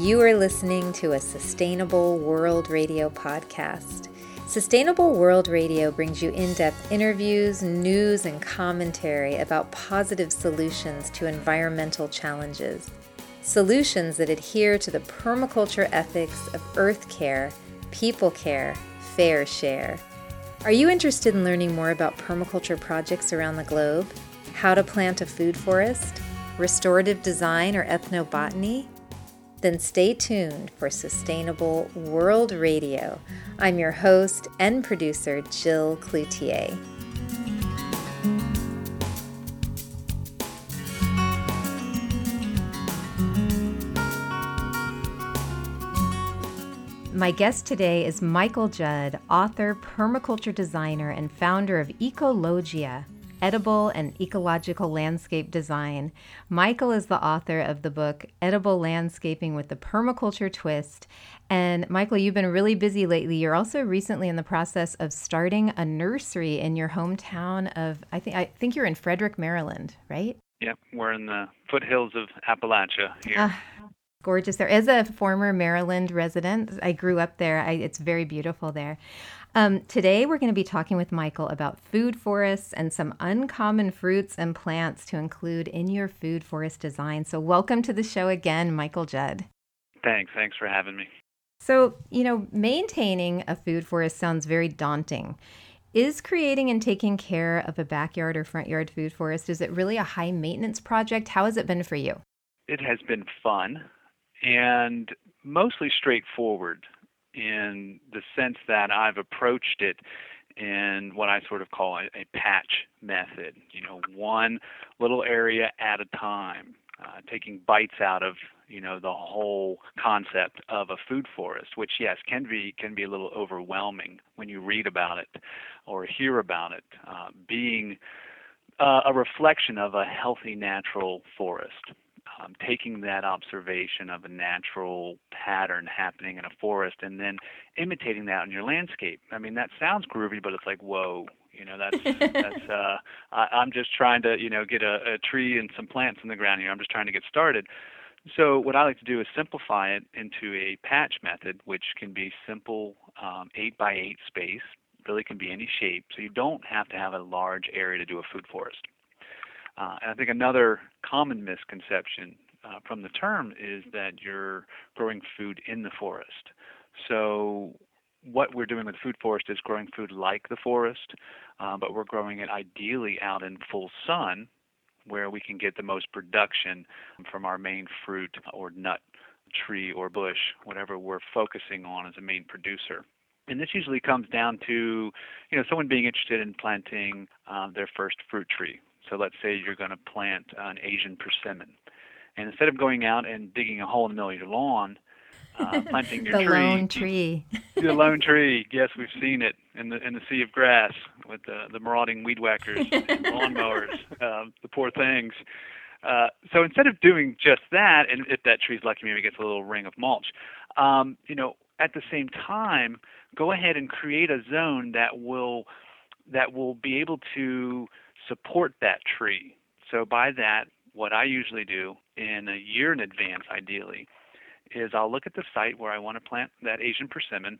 You are listening to a Sustainable World Radio podcast. Sustainable World Radio brings you in depth interviews, news, and commentary about positive solutions to environmental challenges. Solutions that adhere to the permaculture ethics of earth care, people care, fair share. Are you interested in learning more about permaculture projects around the globe? How to plant a food forest? Restorative design or ethnobotany? Then stay tuned for Sustainable World Radio. I'm your host and producer, Jill Cloutier. My guest today is Michael Judd, author, permaculture designer, and founder of Ecologia, edible and ecological landscape design. Michael is the author of the book Edible Landscaping with the Permaculture Twist. And Michael, you've been really busy lately. You're also recently in the process of starting a nursery in your hometown of I think I think you're in Frederick, Maryland, right? Yep, we're in the foothills of Appalachia here. Uh, gorgeous there. As a former Maryland resident, I grew up there. I, it's very beautiful there. Um, today, we're going to be talking with Michael about food forests and some uncommon fruits and plants to include in your food forest design. So, welcome to the show again, Michael Judd. Thanks. Thanks for having me. So, you know, maintaining a food forest sounds very daunting. Is creating and taking care of a backyard or front yard food forest is it really a high maintenance project? How has it been for you? It has been fun and mostly straightforward in the sense that I've approached it in what I sort of call a, a patch method. You know, one little area at a time, uh, taking bites out of you know the whole concept of a food forest, which yes can be can be a little overwhelming when you read about it or hear about it. Uh, being uh, a reflection of a healthy natural forest um, taking that observation of a natural pattern happening in a forest and then imitating that in your landscape. I mean, that sounds groovy, but it's like, whoa, you know, that's that's. Uh, I, I'm just trying to, you know, get a, a tree and some plants in the ground here. I'm just trying to get started. So what I like to do is simplify it into a patch method, which can be simple um, eight by eight space. Really can be any shape, so you don't have to have a large area to do a food forest. Uh, and I think another common misconception uh, from the term is that you're growing food in the forest. So what we're doing with food forest is growing food like the forest, uh, but we're growing it ideally out in full sun where we can get the most production from our main fruit or nut tree or bush, whatever we're focusing on as a main producer. And this usually comes down to, you know, someone being interested in planting uh, their first fruit tree so let's say you're going to plant an Asian persimmon, and instead of going out and digging a hole in the middle of your lawn, uh, planting your the tree, lone tree, the lone tree. Yes, we've seen it in the in the sea of grass with the the marauding weed whackers and lawnmowers. Um, the poor things. Uh, so instead of doing just that, and if that tree's lucky, maybe it gets a little ring of mulch. Um, you know, at the same time, go ahead and create a zone that will that will be able to support that tree. So by that, what I usually do in a year in advance, ideally, is I'll look at the site where I want to plant that Asian persimmon,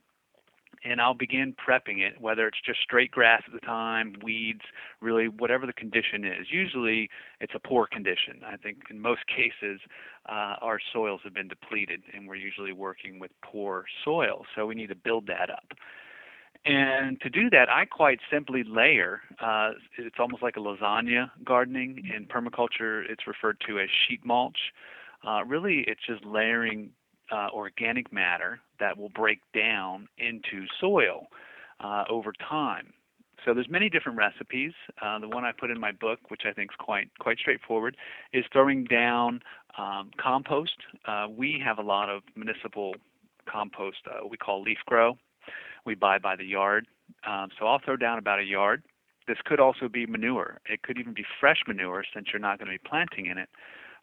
and I'll begin prepping it, whether it's just straight grass at the time, weeds, really whatever the condition is. Usually it's a poor condition. I think in most cases uh, our soils have been depleted, and we're usually working with poor soil, so we need to build that up. And to do that, I quite simply layer. Uh, it's almost like a lasagna gardening. In permaculture, it's referred to as sheet mulch. Uh, really, it's just layering uh, organic matter that will break down into soil uh, over time. So there's many different recipes. Uh, the one I put in my book, which I think is quite quite straightforward, is throwing down um, compost. Uh, we have a lot of municipal compost we call Leafgro we buy by the yard. Um, so I'll throw down about a yard. This could also be manure. It could even be fresh manure since you're not going to be planting in it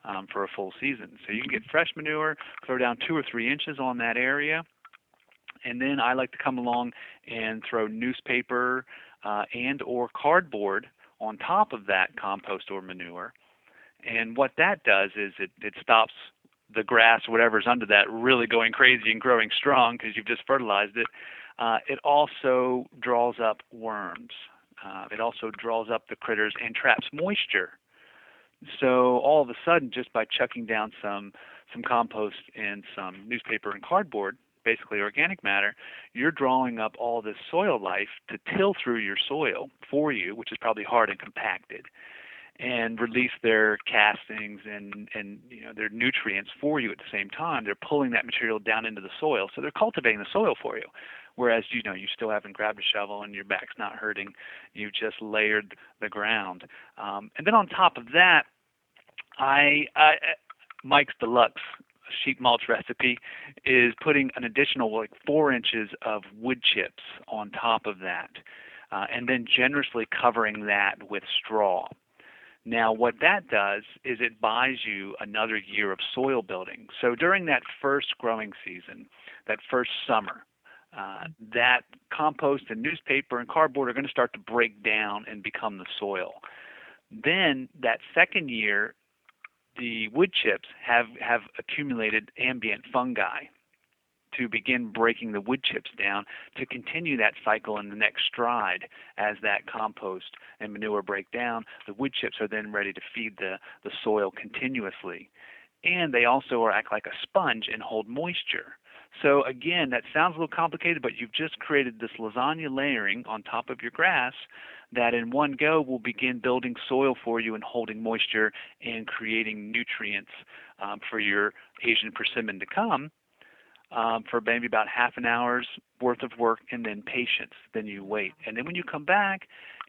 um, for a full season. So you can get fresh manure, throw down two or three inches on that area, and then I like to come along and throw newspaper uh, and or cardboard on top of that compost or manure. And what that does is it, it stops the grass, whatever's under that, really going crazy and growing strong because you've just fertilized it. Uh, it also draws up worms. Uh, it also draws up the critters and traps moisture. So all of a sudden, just by chucking down some some compost and some newspaper and cardboard, basically organic matter, you're drawing up all this soil life to till through your soil for you, which is probably hard and compacted, and release their castings and and you know their nutrients for you at the same time. They're pulling that material down into the soil, so they're cultivating the soil for you. Whereas you know you still haven't grabbed a shovel and your back's not hurting, you've just layered the ground. Um, and then on top of that, I, I Mike's Deluxe sheet mulch recipe is putting an additional like four inches of wood chips on top of that, uh, and then generously covering that with straw. Now, what that does is it buys you another year of soil building. So during that first growing season, that first summer, uh, that compost and newspaper and cardboard are going to start to break down and become the soil. Then that second year, the wood chips have, have accumulated ambient fungi to begin breaking the wood chips down to continue that cycle in the next stride as that compost and manure break down. The wood chips are then ready to feed the, the soil continuously. And they also are act like a sponge and hold moisture. So again, that sounds a little complicated, but you've just created this lasagna layering on top of your grass that in one go will begin building soil for you and holding moisture and creating nutrients um, for your Asian persimmon to come um, for maybe about half an hour's worth of work and then patience. Then you wait. And then when you come back,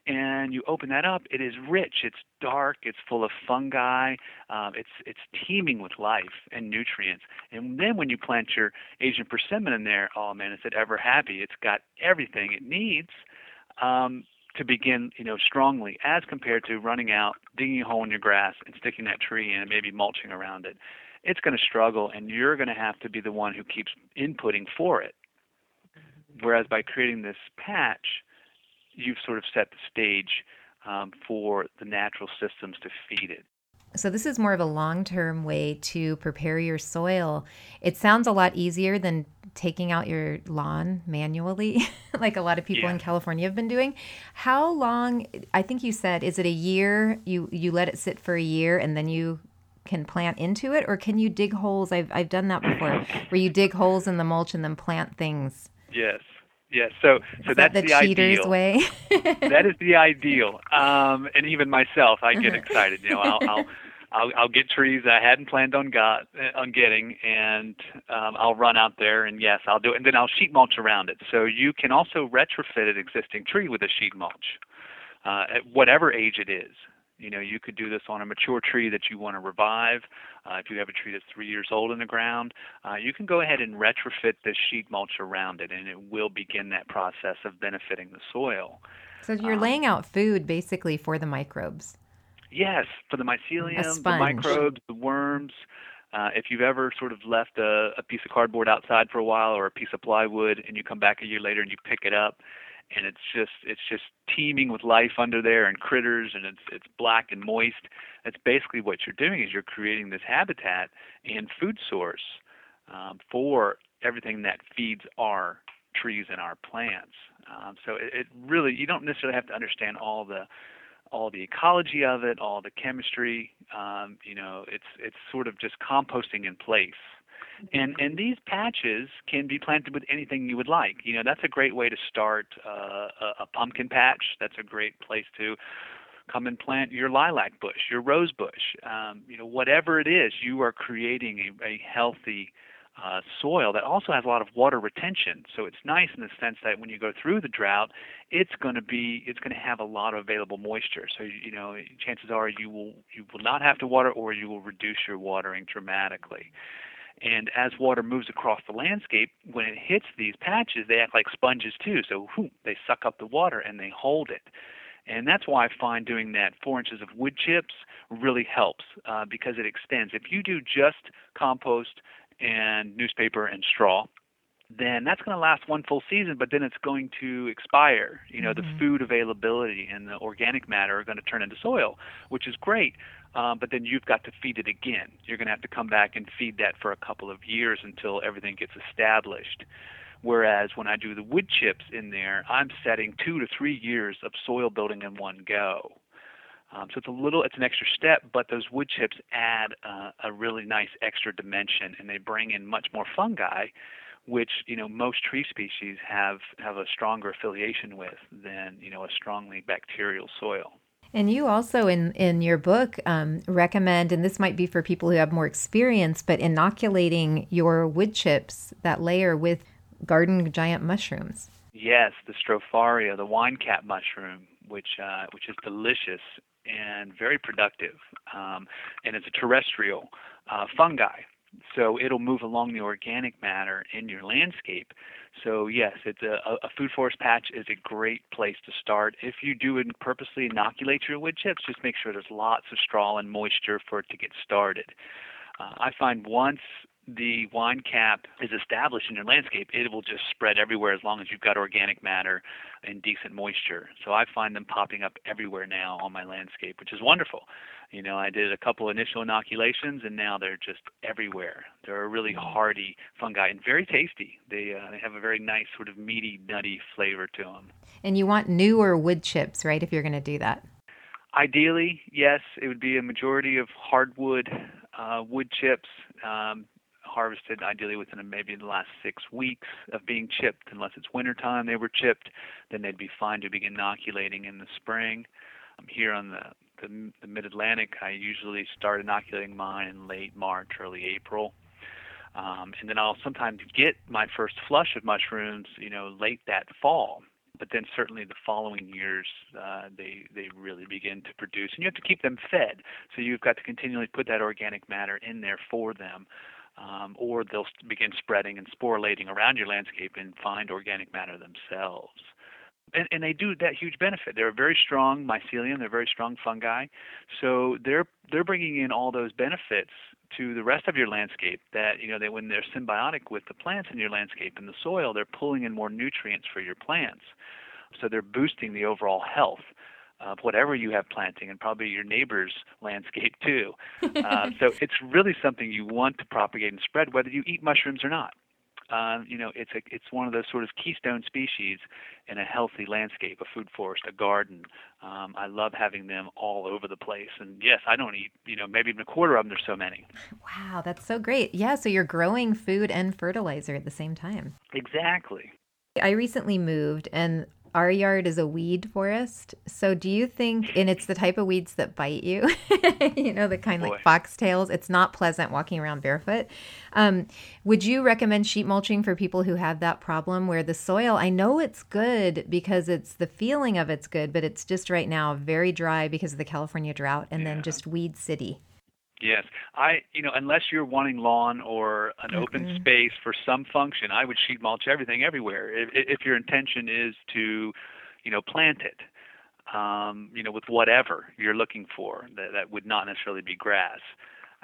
and you open that up, it is rich. It's dark. It's full of fungi. Um, it's it's teeming with life and nutrients. And then when you plant your Asian persimmon in there, oh man, is it ever happy? It's got everything it needs um, to begin, you know, strongly, as compared to running out, digging a hole in your grass, and sticking that tree in, and maybe mulching around it. It's going to struggle, and you're going to have to be the one who keeps inputting for it. Whereas by creating this patch, you've sort of set the stage um, for the natural systems to feed it. So, this is more of a long term way to prepare your soil. It sounds a lot easier than taking out your lawn manually, like a lot of people yeah. in California have been doing. How long, I think you said, is it a year? You, you let it sit for a year and then you can plant into it? Or can you dig holes? I've, I've done that before, where you dig holes in the mulch and then plant things. Yes. Yes, so so that's that the, the cheater's ideal. way. that is the ideal. Um, and even myself, I get excited. You know, I'll, I'll I'll, I'll get trees I hadn't planned on got on getting, and um, I'll run out there and yes, I'll do it, and then I'll sheet mulch around it. So you can also retrofit an existing tree with a sheet mulch, uh, at whatever age it is. You know, you could do this on a mature tree that you want to revive. Uh, if you have a tree that's three years old in the ground, uh, you can go ahead and retrofit the sheet mulch around it, and it will begin that process of benefiting the soil. So you're um, laying out food basically for the microbes. Yes, for the mycelium, the microbes, the worms. Uh, if you've ever sort of left a, a piece of cardboard outside for a while or a piece of plywood and you come back a year later and you pick it up and it's just it's just teeming with life under there and critters and it's it's black and moist. That's basically what you're doing is you're creating this habitat and food source um, for everything that feeds our trees and our plants. Um, so it, it really you don't necessarily have to understand all the all the ecology of it all the chemistry. Um, you know it's it's sort of just composting in place and and these patches can be planted with anything you would like. You know, that's a great way to start uh, a, a pumpkin patch. That's a great place to come and plant your lilac bush, your rose bush. Um, you know, whatever it is, you are creating a, a healthy uh, soil that also has a lot of water retention. So it's nice in the sense that when you go through the drought, it's going to be it's going to have a lot of available moisture. So you know, chances are you will you will not have to water or you will reduce your watering dramatically. And as water moves across the landscape, when it hits these patches, they act like sponges too. So whoop, they suck up the water and they hold it. And that's why I find doing that four inches of wood chips really helps uh, because it extends. If you do just compost and newspaper and straw, then that's going to last one full season, but then it's going to expire. You know, mm-hmm. the food availability and the organic matter are going to turn into soil, which is great. Um, but then you've got to feed it again. You're going to have to come back and feed that for a couple of years until everything gets established. Whereas when I do the wood chips in there, I'm setting two to three years of soil building in one go. Um, so it's a little, it's an extra step, but those wood chips add uh, a really nice extra dimension, and they bring in much more fungi, which you know most tree species have have a stronger affiliation with than you know a strongly bacterial soil. And you also, in in your book, um, recommend, and this might be for people who have more experience, but inoculating your wood chips that layer with garden giant mushrooms. Yes, the Stropharia, the wine cap mushroom, which uh, which is delicious and very productive, um, and it's a terrestrial uh, fungi. So it'll move along the organic matter in your landscape. So yes, it's a, a food forest patch is a great place to start. If you do purposely inoculate your wood chips, just make sure there's lots of straw and moisture for it to get started. Uh, I find once the wine cap is established in your landscape, it will just spread everywhere as long as you've got organic matter and decent moisture. So I find them popping up everywhere now on my landscape, which is wonderful. You know, I did a couple initial inoculations, and now they're just everywhere. They're a really hardy fungi and very tasty. They uh, they have a very nice sort of meaty, nutty flavor to them. And you want newer wood chips, right? If you're going to do that. Ideally, yes, it would be a majority of hardwood uh, wood chips. Um, harvested ideally within maybe the last six weeks of being chipped. Unless it's wintertime, they were chipped, then they'd be fine to begin inoculating in the spring. Um, here on the, the, the Mid Atlantic, I usually start inoculating mine in late March, early April. Um, and then I'll sometimes get my first flush of mushrooms, you know, late that fall. But then certainly the following years, uh, they they really begin to produce, and you have to keep them fed. So you've got to continually put that organic matter in there for them um, or they'll begin spreading and sporulating around your landscape and find organic matter themselves. And, and, they do that huge benefit. They're a very strong mycelium. They're very strong fungi, so they're they're bringing in all those benefits to the rest of your landscape. That you know, they when they're symbiotic with the plants in your landscape and the soil, they're pulling in more nutrients for your plants. So they're boosting the overall health of whatever you have planting and probably your neighbor's landscape too. uh, so it's really something you want to propagate and spread, whether you eat mushrooms or not. Uh, you know, it's a, it's one of those sort of keystone species in a healthy landscape, a food forest, a garden. Um, I love having them all over the place. And yes, I don't eat, you know, maybe even a quarter of them. There's so many. Wow, that's so great. Yeah, so you're growing food and fertilizer at the same time. Exactly. I recently moved and our yard is a weed forest. So do you think, and it's the type of weeds that bite you, you know, the kind Boy. like foxtails, it's not pleasant walking around barefoot. Um, would you recommend sheet mulching for people who have that problem where the soil, I know it's good because it's the feeling of it's good, but it's just right now very dry because of the California drought and yeah. then just weed city. Yes, I you know unless you're wanting lawn or an mm-hmm. open space for some function, I would sheet mulch everything everywhere. If, if your intention is to, you know, plant it, um, you know, with whatever you're looking for, that that would not necessarily be grass,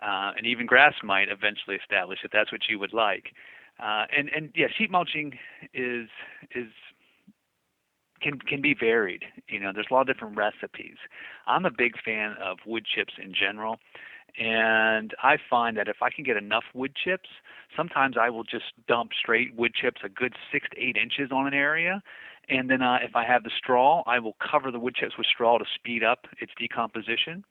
uh, and even grass might eventually establish if that's what you would like. Uh, and and yeah, sheet mulching is is can can be varied. You know, there's a lot of different recipes. I'm a big fan of wood chips in general. And I find that if I can get enough wood chips, sometimes I will just dump straight wood chips a good six to eight inches on an area. And then uh, if I have the straw, I will cover the wood chips with straw to speed up its decomposition.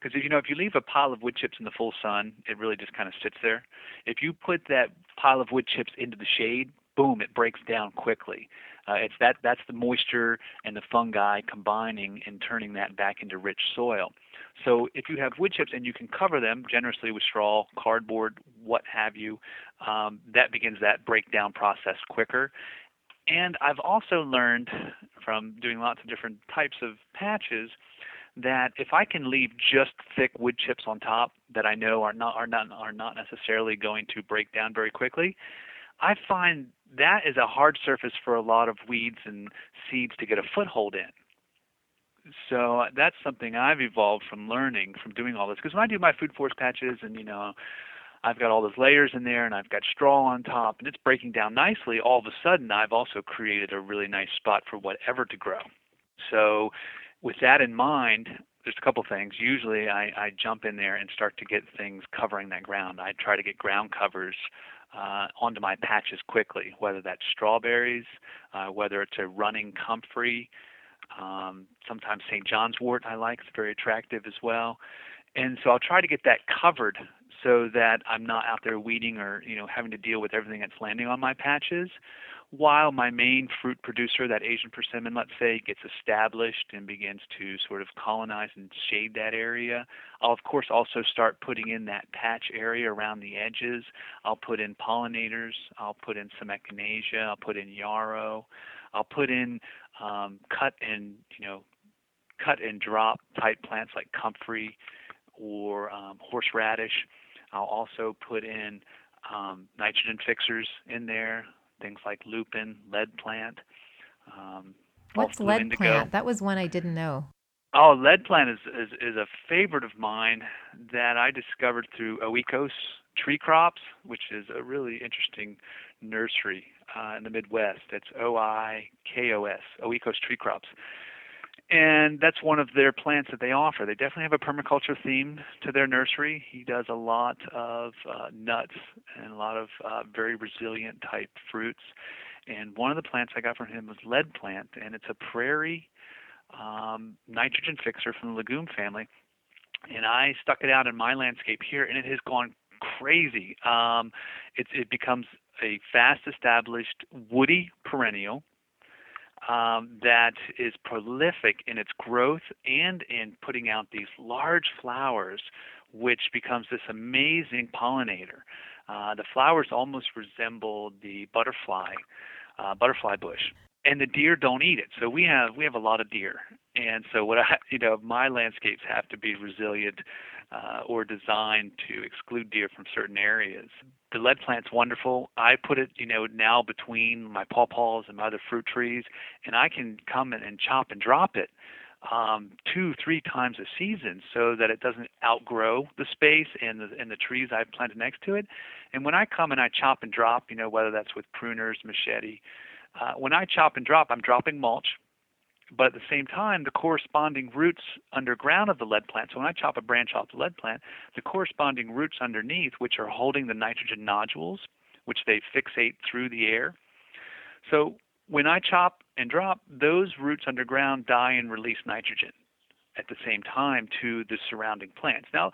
Because you know, if you leave a pile of wood chips in the full sun, it really just kind of sits there. If you put that pile of wood chips into the shade, boom, it breaks down quickly. Uh, it's that that's the moisture and the fungi combining and turning that back into rich soil. So if you have wood chips and you can cover them generously with straw, cardboard, what have you, um, that begins that breakdown process quicker. And I've also learned from doing lots of different types of patches that if I can leave just thick wood chips on top that I know are not are not are not necessarily going to break down very quickly, I find that is a hard surface for a lot of weeds and seeds to get a foothold in so that's something I've evolved from learning from doing all this. Because when I do my food forest patches, and you know, I've got all those layers in there and I've got straw on top and it's breaking down nicely, all of a sudden I've also created a really nice spot for whatever to grow. So with that in mind, there's a couple things. Usually I, I jump in there and start to get things covering that ground. I try to get ground covers uh, onto my patches quickly, whether that's strawberries, uh, whether it's a running comfrey, um, sometimes St. John's wort I like, it's very attractive as well. And so I'll try to get that covered so that I'm not out there weeding or you know having to deal with everything that's landing on my patches. While my main fruit producer, that Asian persimmon, let's say, gets established and begins to sort of colonize and shade that area, I'll of course also start putting in that patch area around the edges. I'll put in pollinators. I'll put in some echinacea. I'll put in yarrow. I'll put in um, cut and you know cut and drop type plants like comfrey or um, horseradish. I'll also put in um, nitrogen fixers in there, things like lupin, lead plant. Um, What's lead indigo. plant? That was one I didn't know. Oh, lead plant is, is, is a favorite of mine that I discovered through Oikos Tree Crops, which is a really interesting nursery uh, in the Midwest. It's O I K O S, Oikos Tree Crops and that's one of their plants that they offer. They definitely have a permaculture theme to their nursery. He does a lot of uh, nuts and a lot of uh, very resilient type fruits. And one of the plants I got from him was lead plant, and it's a prairie um, nitrogen fixer from the legume family. And I stuck it out in my landscape here, and it has gone crazy. Um, it, it becomes a fast established woody perennial um, that is prolific in its growth and in putting out these large flowers, which becomes this amazing pollinator. Uh, the flowers almost resemble the butterfly, uh, butterfly bush, and the deer don't eat it. So we have we have a lot of deer, and so what I you know my landscapes have to be resilient uh, or designed to exclude deer from certain areas. The lead plant's wonderful. I put it, you know, now between my pawpaws and my other fruit trees, and I can come in and chop and drop it um, two, three times a season, so that it doesn't outgrow the space and the and the trees I planted next to it. And when I come and I chop and drop, you know, whether that's with pruners, machete, uh, when I chop and drop, I'm dropping mulch but at the same time, the corresponding roots underground of the lead plant. So when I chop a branch off the lead plant, the corresponding roots underneath, which are holding the nitrogen nodules, which they fixate through the air. So when I chop and drop, those roots underground die and release nitrogen at the same time to the surrounding plants. Now,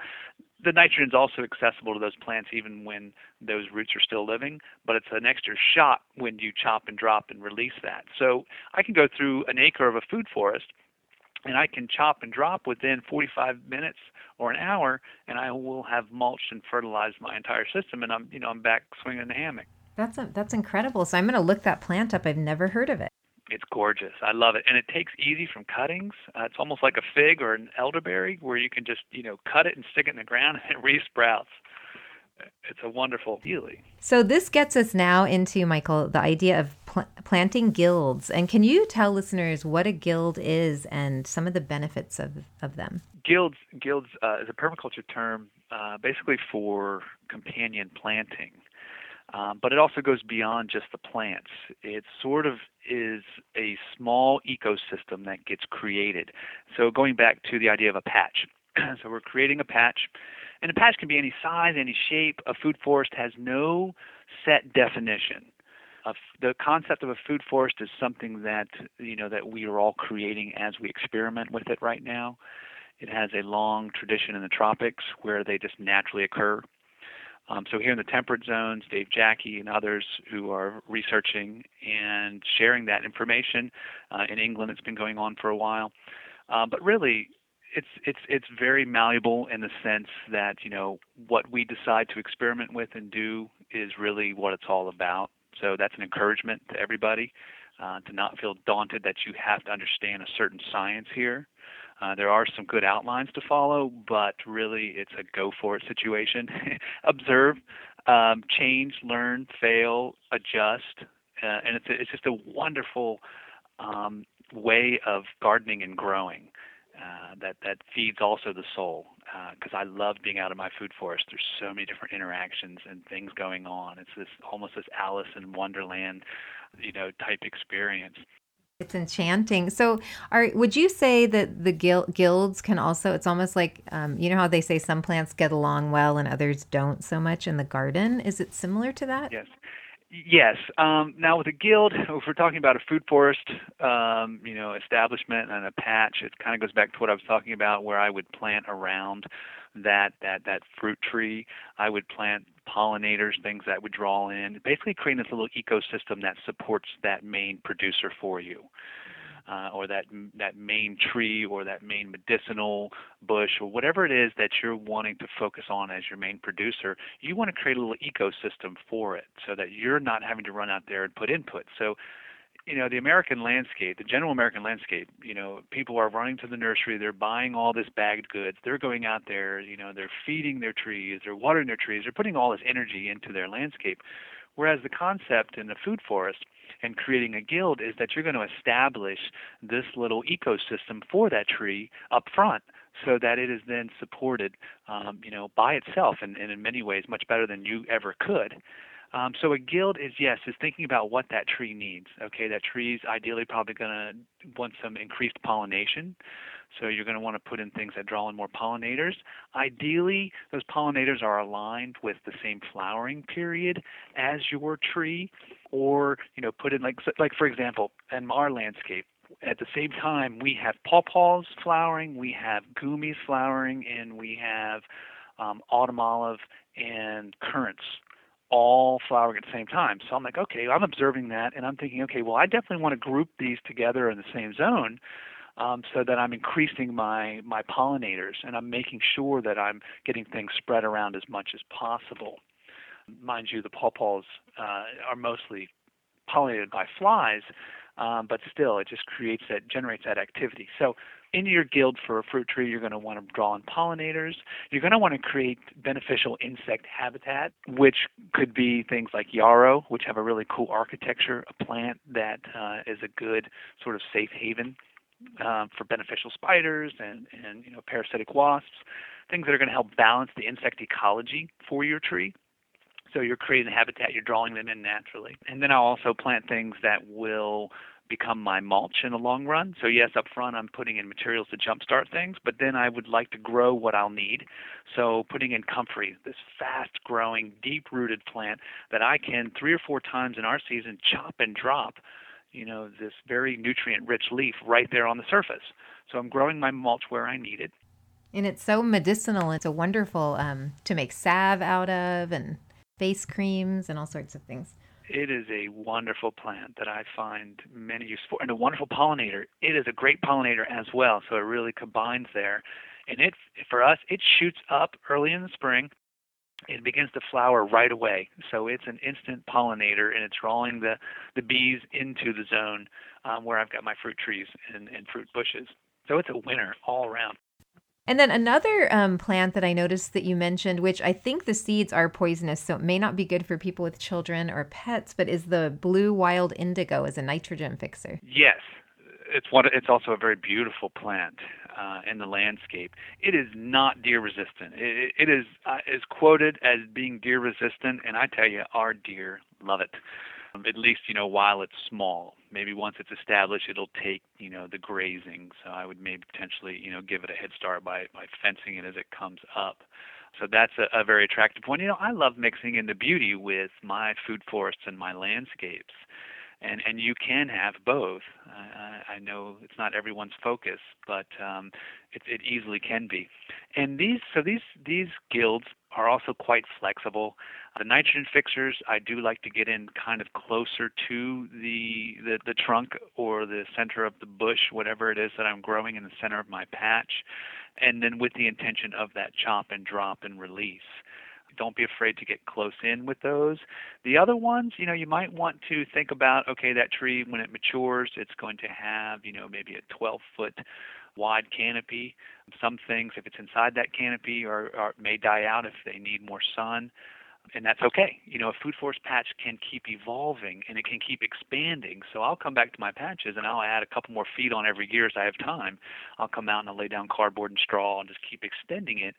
the nitrogen is also accessible to those plants even when those roots are still living, but it's an extra shot when you chop and drop and release that. So I can go through an acre of a food forest and I can chop and drop within 45 minutes or an hour, and I will have mulched and fertilized my entire system, and I'm you know I'm back swinging the hammock. That's a, that's incredible. So I'm going to look that plant up. I've never heard of it. It's gorgeous. I love it, and it takes easy from cuttings. Uh, it's almost like a fig or an elderberry, where you can just you know cut it and stick it in the ground, and it resprouts. It's a wonderful feeling. So this gets us now into Michael the idea of pl- planting guilds, and can you tell listeners what a guild is and some of the benefits of of them? Guilds guilds uh, is a permaculture term, uh, basically for companion planting. Um, but it also goes beyond just the plants. It sort of is a small ecosystem that gets created. So going back to the idea of a patch. so we're creating a patch, and a patch can be any size, any shape. A food forest has no set definition. the concept of a food forest is something that you know that we are all creating as we experiment with it right now. It has a long tradition in the tropics where they just naturally occur. Um, so here in the temperate zones, Dave Jacke and others who are researching and sharing that information. Uh, in England, it's been going on for a while, uh, but really, it's it's it's very malleable in the sense that you know what we decide to experiment with and do is really what it's all about. So that's an encouragement to everybody uh, to not feel daunted that you have to understand a certain science here. Uh, there are some good outlines to follow, but really it's a go for it situation. Observe, um, change, learn, fail, adjust, uh, and it's a, it's just a wonderful um, way of gardening and growing. Uh, that that feeds also the soul. because uh, I love being out of my food forest. There's so many different interactions and things going on. It's this almost this Alice in Wonderland, you know, type experience. It's enchanting. So, are would you say that the guild, guilds can also? It's almost like um, you know how they say some plants get along well and others don't so much in the garden. Is it similar to that? Yes. Yes. Um, now with a guild, if we're talking about a food forest, um, you know, establishment and a patch, it kind of goes back to what I was talking about, where I would plant around that that that fruit tree. I would plant pollinators, things that would draw in, basically creating this little ecosystem that supports that main producer for you uh, or that that main tree or that main medicinal bush or whatever it is that you're wanting to focus on as your main producer, you want to create a little ecosystem for it so that you're not having to run out there and put input. So you know the American landscape, the general American landscape. You know, people are running to the nursery. They're buying all this bagged goods. They're going out there. You know, they're feeding their trees. They're watering their trees. They're putting all this energy into their landscape. Whereas the concept in the food forest and creating a guild is that you're going to establish this little ecosystem for that tree up front so that it is then supported um, you know by itself and, and in many ways much better than you ever could um, so a guild is yes, is thinking about what that tree needs. Okay, that tree's ideally probably going to want some increased pollination. So you're going to want to put in things that draw in more pollinators. Ideally, those pollinators are aligned with the same flowering period as your tree, or you know, put in like like for example, in our landscape, at the same time we have pawpaws flowering, we have goumis flowering, and we have um, autumn olive and currants all flowering at the same time. So I'm like, okay, I'm observing that, and I'm thinking, okay, well, I definitely want to group these together in the same zone. Um, so that I'm increasing my my pollinators and I'm making sure that I'm getting things spread around as much as possible. Mind you, the pawpaws uh, are mostly pollinated by flies, um, but still, it just creates that generates that activity. So in your guild for a fruit tree, you're going to want to draw in pollinators. You're going to want to create beneficial insect habitat, which could be things like yarrow, which have a really cool architecture, a plant that uh, is a good sort of safe haven um, for beneficial spiders and, and you know parasitic wasps, things that are going to help balance the insect ecology for your tree. So you're creating habitat, you're drawing them in naturally. And then I'll also plant things that will become my mulch in the long run. So yes, up front I'm putting in materials to jumpstart things, but then I would like to grow what I'll need. So putting in comfrey, this fast growing, deep rooted plant that I can three or four times in our season chop and drop, you know, this very nutrient rich leaf right there on the surface. So I'm growing my mulch where I need it. And it's so medicinal. It's a wonderful um, to make salve out of and face creams and all sorts of things. It is a wonderful plant that I find many use for, and a wonderful pollinator. It is a great pollinator as well, so it really combines there. And it, for us, it shoots up early in the spring. It begins to flower right away, so it's an instant pollinator, and it's drawing the the bees into the zone um, where I've got my fruit trees and, and fruit bushes. So it's a winner all around. And then another um, plant that I noticed that you mentioned, which I think the seeds are poisonous, so it may not be good for people with children or pets, but is the blue wild indigo as a nitrogen fixer. Yes, it's one. It's also a very beautiful plant uh, in the landscape. It is not deer resistant. it, it is uh, is quoted as being deer resistant, and I tell you, our deer love it Um, at least you know while it's small. Maybe once it's established, it'll take you know the grazing. So I would maybe potentially you know give it a head start by by fencing it as it comes up. So that's a, a very attractive point. You know, I love mixing in the beauty with my food forests and my landscapes and and you can have both. Uh, I know it's not everyone's focus, but um, it, it easily can be. And these so these these guilds are also quite flexible. The nitrogen fixers I do like to get in kind of closer to the, the the trunk or the center of the bush, whatever it is that I'm growing in the center of my patch, and then with the intention of that chop and drop and release don't be afraid to get close in with those. The other ones, you know, you might want to think about okay, that tree when it matures, it's going to have, you know, maybe a 12 foot wide canopy. Some things, if it's inside that canopy, are, are may die out if they need more sun. and that's okay. You know, a food forest patch can keep evolving and it can keep expanding. So I'll come back to my patches and I'll add a couple more feet on every year as I have time. I'll come out and I'll lay down cardboard and straw and just keep extending it.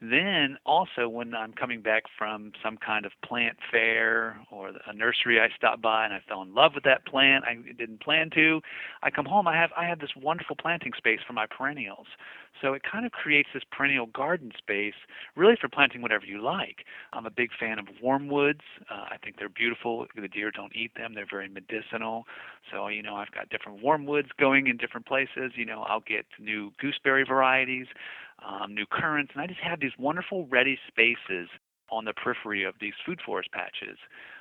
Then also when I'm coming back from some kind of plant fair or a nursery I stopped by and I fell in love with that plant I didn't plan to, I come home I have I have this wonderful planting space for my perennials. So it kind of creates this perennial garden space really for planting whatever you like. I'm a big fan of wormwoods. Uh, I think they're beautiful. The deer don't eat them. They're very medicinal. So, you know, I've got different wormwoods going in different places. You know, I'll get new gooseberry varieties um, new Currants, and I just have these wonderful ready spaces on the periphery of these food forest patches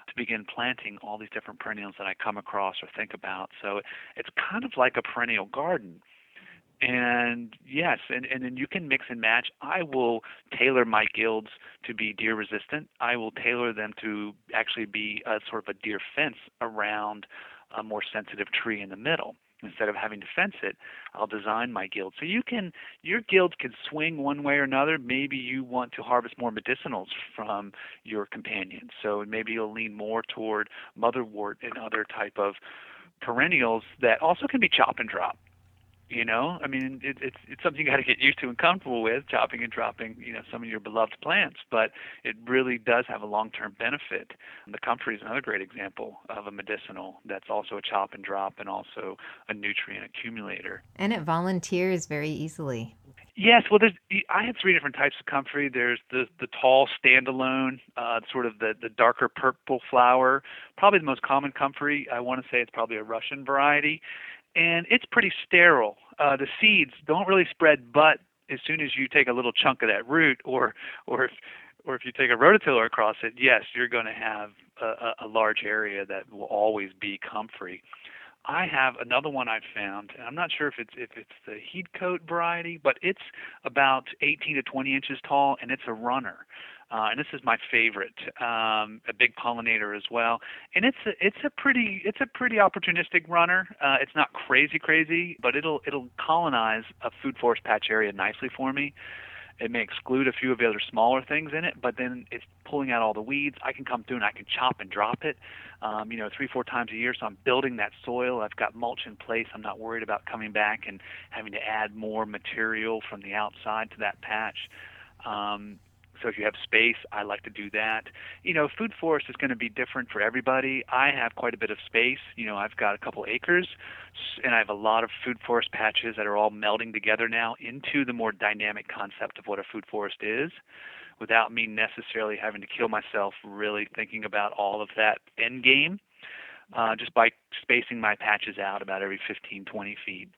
to begin planting all these different perennials that I come across or think about. So it's kind of like a perennial garden. And yes, and, and then you can mix and match. I will tailor my guilds to be deer resistant. I will tailor them to actually be a sort of a deer fence around a more sensitive tree in the middle instead of having to fence it i'll design my guild. So you can your guild can swing one way or another. Maybe you want to harvest more medicinals from your companions. So maybe you'll lean more toward motherwort and other type of perennials that also can be chop and drop you know, I mean, it, it's it's something you got to get used to and comfortable with, chopping and dropping, you know, some of your beloved plants. But it really does have a long-term benefit. And the comfrey is another great example of a medicinal that's also a chop and drop and also a nutrient accumulator. And it volunteers very easily. Yes, well, there's I have three different types of comfrey. There's the the tall standalone, uh, sort of the the darker purple flower. Probably the most common comfrey. I want to say it's probably a Russian variety, and it's pretty sterile. Uh, the seeds don't really spread, but as soon as you take a little chunk of that root, or or if or if you take a rototiller across it, yes, you're going to have a, a large area that will always be comfrey. I have another one I've found, and I'm not sure if it's if it's the Heathcote variety, but it's about 18 to 20 inches tall, and it's a runner uh, and this is my favorite, um, a big pollinator as well. And it's a, it's a pretty it's a pretty opportunistic runner. Uh, it's not crazy crazy, but it'll it'll colonize a food forest patch area nicely for me. It may exclude a few of the other smaller things in it, but then it's pulling out all the weeds. I can come through and I can chop and drop it, um, you know, three, four times a year. So I'm building that soil. I've got mulch in place. I'm not worried about coming back and having to add more material from the outside to that patch. Um, so if you have space, I like to do that. You know, food forest is going to be different for everybody. I have quite a bit of space. You know, I've got a couple acres, and I have a lot of food forest patches that are all melding together now into the more dynamic concept of what a food forest is without me necessarily having to kill myself really thinking about all of that end game uh, just by spacing my patches out about every 15, 20 feet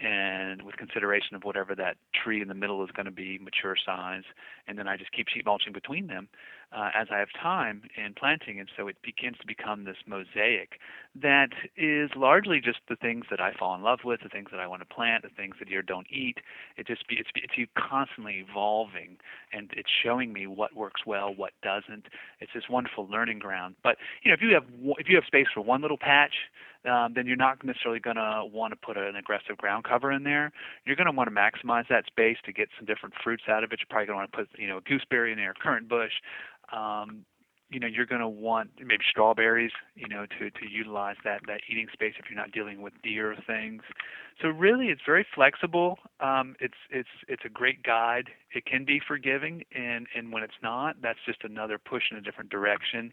and with consideration of whatever that tree in the middle is going to be mature size and then i just keep sheet mulching between them uh, as I have time in planting, and so it begins to become this mosaic that is largely just the things that I fall in love with, the things that I want to plant, the things that deer don't eat. It just be, it's it's you constantly evolving, and it's showing me what works well, what doesn't. It's this wonderful learning ground. But you know, if you have if you have space for one little patch, um, then you're not necessarily going to want to put an aggressive ground cover in there. You're going to want to maximize that space to get some different fruits out of it. You're probably going to want to put, you know, a gooseberry in there, currant bush, um, you know you're going to want maybe strawberries you know to to utilize that that eating space if you're not dealing with deer things. So really it's very flexible. Um, it's it's it's a great guide. It can be forgiving and and when it's not that's just another push in a different direction.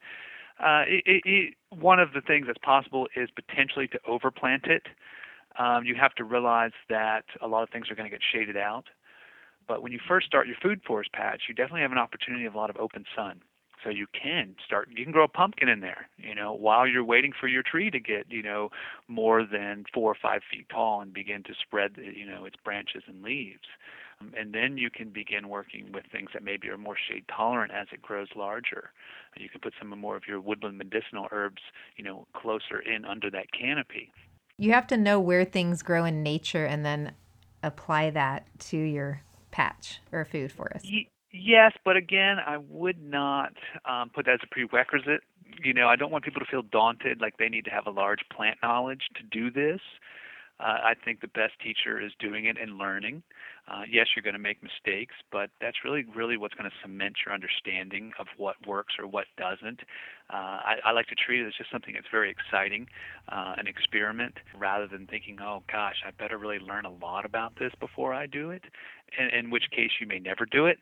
Uh, it, it, it, one of the things that's possible is potentially to overplant it. Um, you have to realize that a lot of things are going to get shaded out but when you first start your food forest patch, you definitely have an opportunity of a lot of open sun. So you can start you can grow a pumpkin in there, you know, while you're waiting for your tree to get, you know, more than four or five feet tall and begin to spread you know, its branches and leaves. Um, and then you can begin working with things that maybe are more shade tolerant as it grows larger. You can put some more of your woodland medicinal herbs, you know, closer in under that canopy. You have to know where things grow in nature and then apply that to your patch or food for forest. Yes, but again, I would not um, put that as a prerequisite. You know, I don't want people to feel daunted like they need to have a large plant knowledge to do this. Uh, I think the best teacher is doing it and learning. Uh, yes, you're going to make mistakes, but that's really, really what's going to cement your understanding of what works or what doesn't. Uh, I, I like to treat it as just something that's very exciting, uh, an experiment, rather than thinking, oh gosh, I better really learn a lot about this before I do it. In, in which case, you may never do it.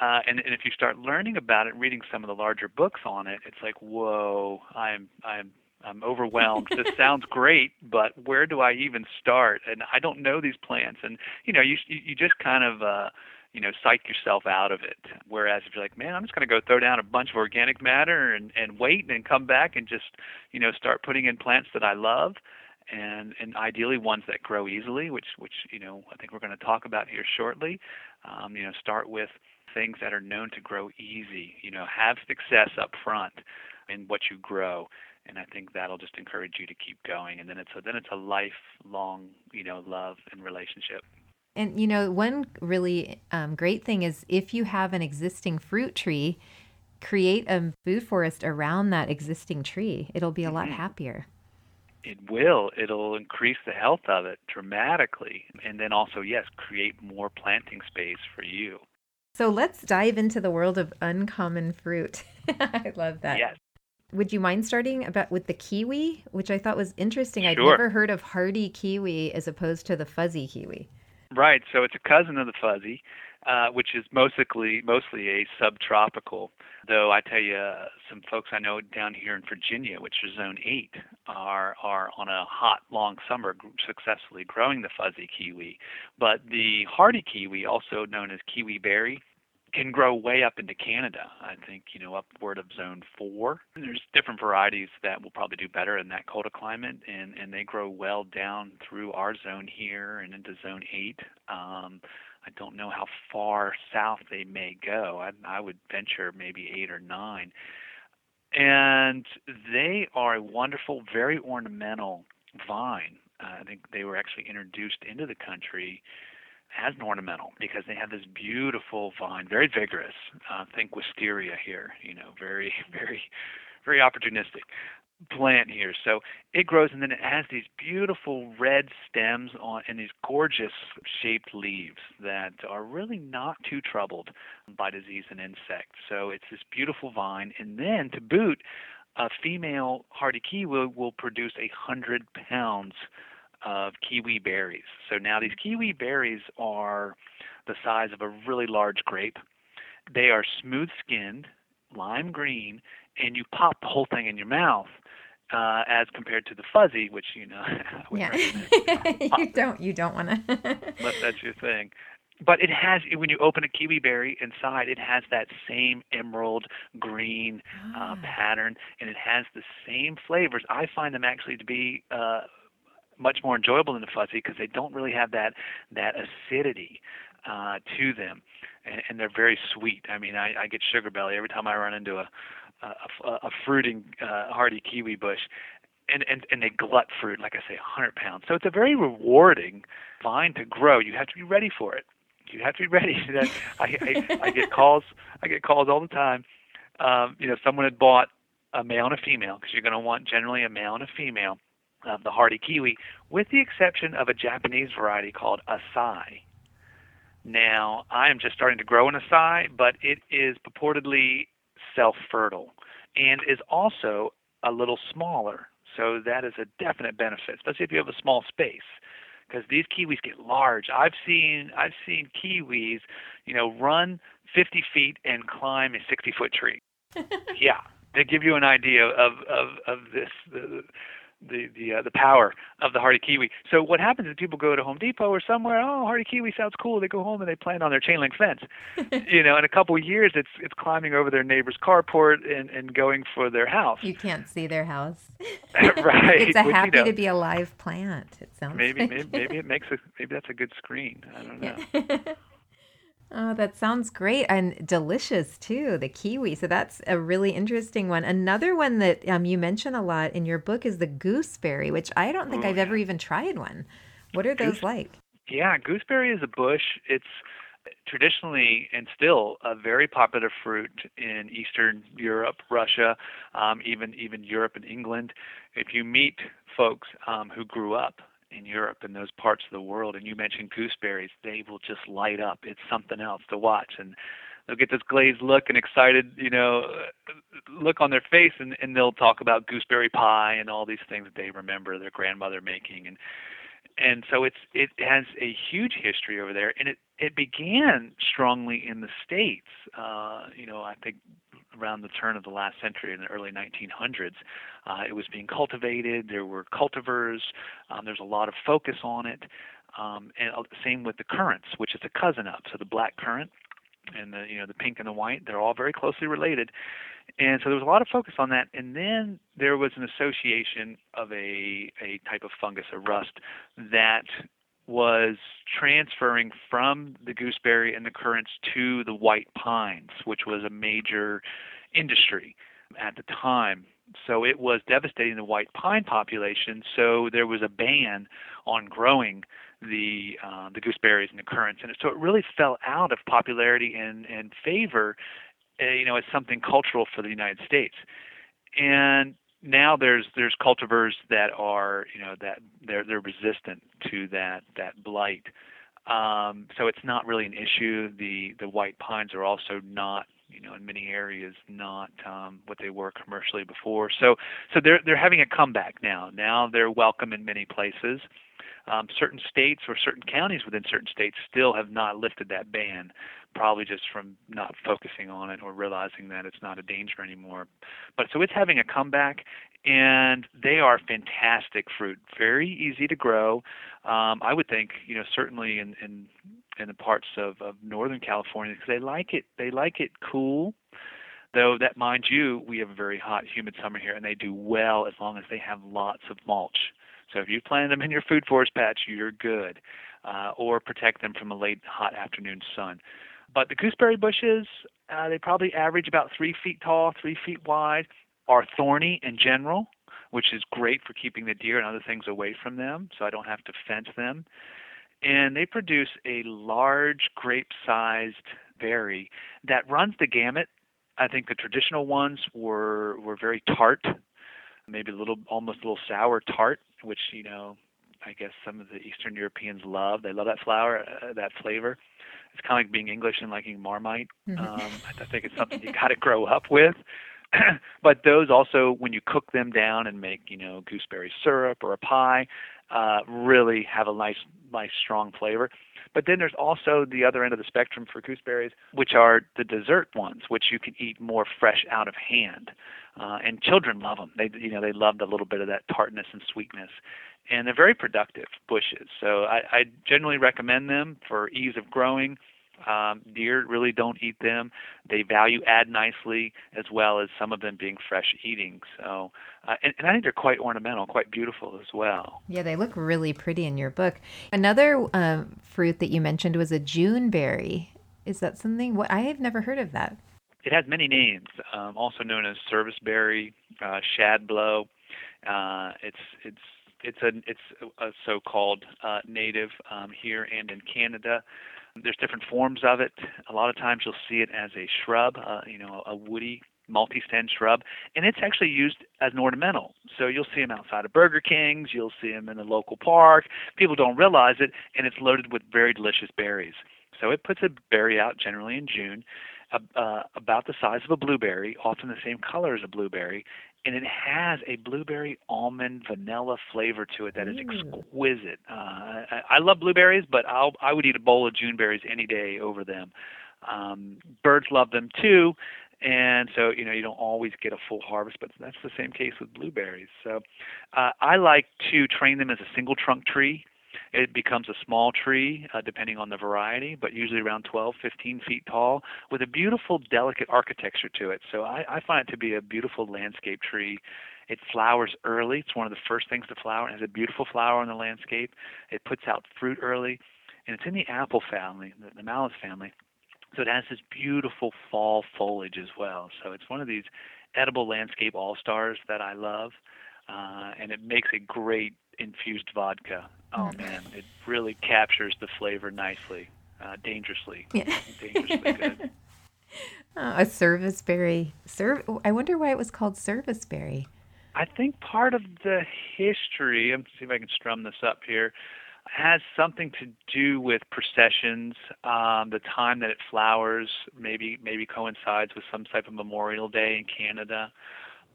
Uh, and, and if you start learning about it, reading some of the larger books on it, it's like, whoa, I'm, I'm I'm overwhelmed. this sounds great, but where do I even start? And I don't know these plants. And you know, you you just kind of uh, you know psych yourself out of it. Whereas if you're like, man, I'm just going to go throw down a bunch of organic matter and and wait and come back and just you know start putting in plants that I love. And, and ideally ones that grow easily, which which you know I think we're going to talk about here shortly. Um, you know, start with things that are known to grow easy. You know, have success up front in what you grow and I think that'll just encourage you to keep going. And then it's a, then it's a lifelong, you know, love and relationship. And you know, one really um, great thing is if you have an existing fruit tree, create a food forest around that existing tree. It'll be a lot mm-hmm. happier. It will. It'll increase the health of it dramatically. And then also, yes, create more planting space for you. So let's dive into the world of uncommon fruit. I love that. Yes would you mind starting about with the kiwi, which I thought was interesting? Sure. I'd never heard of hardy kiwi as opposed to the fuzzy kiwi. Right. So it's a cousin of the fuzzy, uh, which is mostly mostly a subtropical. Though I tell you, uh, some folks I know down here in Virginia, which is Zone Eight, are are on a hot long summer successfully growing the fuzzy kiwi. But the hardy kiwi, also known as kiwi berry, can grow way up into Canada. I think you know upward of zone four. There's different varieties that will probably do better in that colder climate, and and they grow well down through our zone here and into zone eight. Um, I don't know how far south they may go. I, I would venture maybe eight or nine. And they are a wonderful, very ornamental vine. Uh, I think they were actually introduced into the country as an ornamental because they have this beautiful vine, very vigorous. Uh, think wisteria here, you know, very, very, very opportunistic plant here. So it grows and then it has these beautiful red stems on and these gorgeous shaped leaves that are really not too troubled by disease and insect. So it's this beautiful vine and then to boot a female hardy kiwi will, will produce a hundred pounds of kiwi berries. So now these kiwi berries are the size of a really large grape. They are smooth skinned, lime green, and you pop the whole thing in your mouth. Uh, as compared to the fuzzy, which you know, yeah, you don't you don't want to. unless that's your thing. But it has when you open a kiwi berry inside, it has that same emerald green uh, ah. pattern, and it has the same flavors. I find them actually to be uh, much more enjoyable than the fuzzy because they don't really have that that acidity uh, to them, and, and they're very sweet. I mean, I, I get sugar belly every time I run into a a, a fruiting uh, hardy kiwi bush, and, and and they glut fruit like I say, 100 pounds. So it's a very rewarding vine to grow. You have to be ready for it. You have to be ready. I, I I get calls. I get calls all the time. Um, you know, someone had bought a male and a female because you're going to want generally a male and a female of the hardy kiwi, with the exception of a Japanese variety called Issai. Now, I am just starting to grow an Issai, but it is purportedly self fertile and is also a little smaller. So that is a definite benefit, especially if you have a small space. Because these kiwis get large. I've seen I've seen kiwis, you know, run 50 feet and climb a 60 foot tree. yeah, to give you an idea of of of this the, the the uh, the power of the hardy kiwi. So what happens is people go to Home Depot or somewhere. Oh, hardy kiwi sounds cool. They go home and they plant on their chain link fence. you know, in a couple of years, it's it's climbing over their neighbor's carport and and going for their house. You can't see their house. right. It's a happy you know, to be a live plant. It sounds. Maybe maybe maybe it makes a maybe that's a good screen. I don't know. Yeah. Oh, that sounds great and delicious too. The kiwi. So that's a really interesting one. Another one that um, you mention a lot in your book is the gooseberry, which I don't think I've ever even tried one. What are those Goose- like? Yeah, gooseberry is a bush. It's traditionally and still a very popular fruit in Eastern Europe, Russia, um, even even Europe and England. If you meet folks um, who grew up in Europe and those parts of the world, and you mentioned gooseberries, they will just light up. It's something else to watch, and they'll get this glazed look and excited, you know, look on their face, and, and they'll talk about gooseberry pie and all these things that they remember their grandmother making, and and so it's it has a huge history over there, and it it began strongly in the states. Uh, you know, I think around the turn of the last century in the early 1900s. Uh, it was being cultivated. There were cultivars. Um, there's a lot of focus on it. Um, and uh, same with the currants, which is a cousin of. So the black currant and the you know the pink and the white, they're all very closely related. And so there was a lot of focus on that. And then there was an association of a a type of fungus, a rust, that was transferring from the gooseberry and the currants to the white pines, which was a major industry at the time. So it was devastating the white pine population. So there was a ban on growing the uh, the gooseberries and the currants, and so it really fell out of popularity and and favor, uh, you know, as something cultural for the United States. And now there's there's cultivars that are you know that they're they're resistant to that that blight. Um, so it's not really an issue. The the white pines are also not you know in many areas not um, what they were commercially before. So so they're they're having a comeback now. Now they're welcome in many places. Um, certain states or certain counties within certain states still have not lifted that ban probably just from not focusing on it or realizing that it's not a danger anymore. But so it's having a comeback, and they are fantastic fruit, very easy to grow. Um, I would think, you know, certainly in in, in the parts of, of Northern California, because they like it, they like it cool. Though that, mind you, we have a very hot, humid summer here, and they do well as long as they have lots of mulch. So if you plant them in your food forest patch, you're good. Uh, or protect them from a late hot afternoon sun. But the gooseberry bushes, uh, they probably average about three feet tall, three feet wide, are thorny in general, which is great for keeping the deer and other things away from them, so I don't have to fence them. And they produce a large grape sized berry that runs the gamut. I think the traditional ones were were very tart, maybe a little almost a little sour tart, which you know I guess some of the Eastern Europeans love. They love that flower, uh, that flavor it's kind of like being English and liking Marmite. Mm-hmm. Um, I think it's something you got to grow up with. but those also, when you cook them down and make, you know, gooseberry syrup or a pie, uh, really have a nice, nice strong flavor. But then there's also the other end of the spectrum for gooseberries, which are the dessert ones, which you can eat more fresh out of hand. Uh, and children love them. They, you know, they love the little bit of that tartness and sweetness and they're very productive bushes. So I, I generally recommend them for ease of growing. Um, deer really don't eat them. They value add nicely, as well as some of them being fresh eating. So, uh, and, and, I think they're quite ornamental, quite beautiful as well. Yeah, they look really pretty in your book. Another uh, fruit that you mentioned was a Juneberry. Is that something? What I have never heard of that. It has many names, um, also known as serviceberry, uh, shadblow. Uh, it's it's it's a it's a so-called uh, native um, here and in Canada. There's different forms of it. A lot of times you'll see it as a shrub, uh, you know, a woody multi-stem shrub, and it's actually used as an ornamental. So you'll see them outside of Burger Kings, you'll see them in a local park. People don't realize it, and it's loaded with very delicious berries. So it puts a berry out generally in June, uh, about the size of a blueberry, often the same color as a blueberry, and it has a blueberry almond vanilla flavor to it that is exquisite. Uh, I, I love blueberries, but I'll I would eat a bowl of Juneberries any day over them. Um, birds love them too, and so you know you don't always get a full harvest, but that's the same case with blueberries. So uh, I like to train them as a single trunk tree it becomes a small tree, uh, depending on the variety, but usually around 12, 15 feet tall, with a beautiful, delicate architecture to it. So I, I find it to be a beautiful landscape tree. It flowers early. It's one of the first things to flower. It has a beautiful flower in the landscape. It puts out fruit early, and it's in the apple family, the, the malus family. So it has this beautiful fall foliage as well. So it's one of these edible landscape all stars that I love, uh, and it makes a great infused vodka. Oh man, it really captures the flavor nicely, uh, dangerously, yeah. dangerously good. Oh, a service berry. Serv- I wonder why it was called service berry. I think part of the history, let me see if I can strum this up here, has something to do with processions. Um, the time that it flowers maybe maybe coincides with some type of Memorial Day in Canada.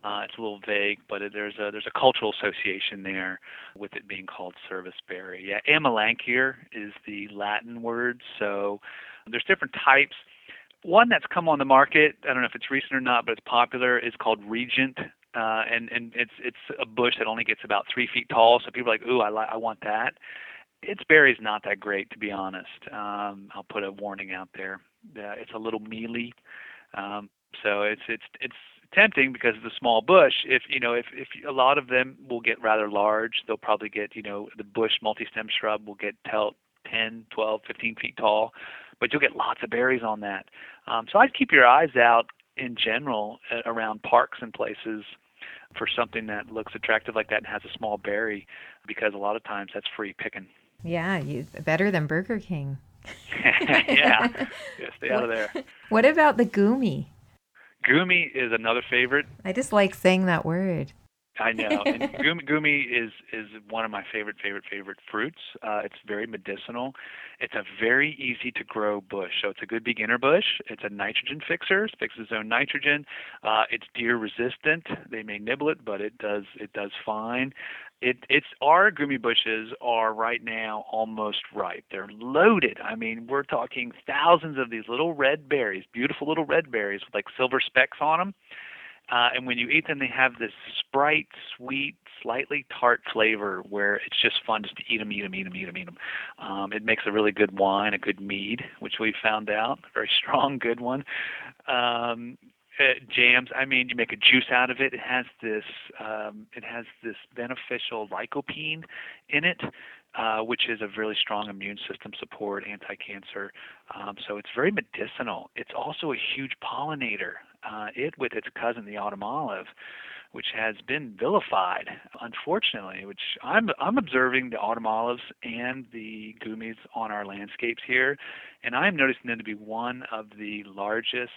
Uh, it's a little vague, but there's a there's a cultural association there with it being called serviceberry. Yeah, Amelanchier is the Latin word. So there's different types. One that's come on the market, I don't know if it's recent or not, but it's popular, is called Regent. Uh, and and it's it's a bush that only gets about three feet tall, so people are like, ooh, I li- I want that. Its berry's not that great, to be honest. Um, I'll put a warning out there. Uh, it's a little mealy, um, so it's it's it's tempting because of the small bush. If you know, if if a lot of them will get rather large, they'll probably get you know the bush multi-stem shrub will get tell 10, 12, 15 feet tall, but you'll get lots of berries on that. Um, so I'd keep your eyes out in general uh, around parks and places for something that looks attractive like that and has a small berry, because a lot of times that's free picking. Yeah, you, better than Burger King. yeah, yeah, stay out of there. What about the goumi? Goumi is another favorite. I just like saying that word. I know. And goumi, goumi is is one of my favorite favorite favorite fruits. Uh, it's very medicinal. It's a very easy to grow bush. So it's a good beginner bush. It's a nitrogen fixer. It fixes its own nitrogen. Uh, it's deer resistant. They may nibble it, but it does it does fine. It it's our goumi bushes are right now almost ripe. They're loaded. I mean, we're talking thousands of these little red berries, beautiful little red berries with like silver specks on them uh, and when you eat them, they have this sprite, sweet, slightly tart flavor where it's just fun just to eat them, eat them, eat them, eat them, eat them. Um, it makes a really good wine, a good mead, which we found out, a very strong, good one. Um, uh, jams. I mean, you make a juice out of it. It has this, um, it has this beneficial lycopene in it, uh, which is a really strong immune system support, anti-cancer. Um, so it's very medicinal. It's also a huge pollinator uh, it with its cousin, the autumn olive, which has been vilified, unfortunately. Which I'm I'm observing the autumn olives and the goumis on our landscapes here, and I'm noticing them to be one of the largest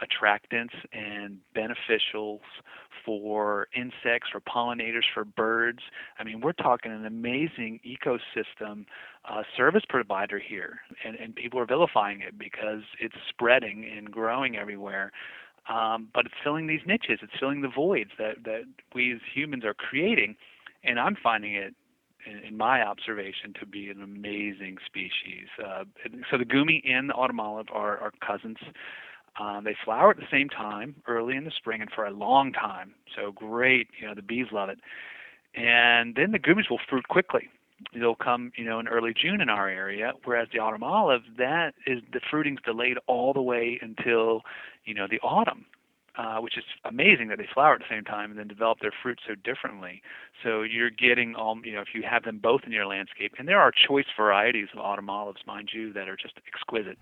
attractants and beneficials for insects, for pollinators, for birds. I mean, we're talking an amazing ecosystem uh, service provider here, and, and people are vilifying it because it's spreading and growing everywhere. Um, but it's filling these niches. It's filling the voids that that we as humans are creating, and I'm finding it, in, in my observation, to be an amazing species. Uh, so the goumi and the autumn olive are, are cousins. Um, they flower at the same time, early in the spring, and for a long time. So great, you know, the bees love it. And then the goumis will fruit quickly they'll come, you know, in early June in our area, whereas the autumn olive, that is the fruiting's delayed all the way until, you know, the autumn. Uh, which is amazing that they flower at the same time and then develop their fruit so differently. So you're getting, all, you know, if you have them both in your landscape, and there are choice varieties of autumn olives, mind you, that are just exquisite.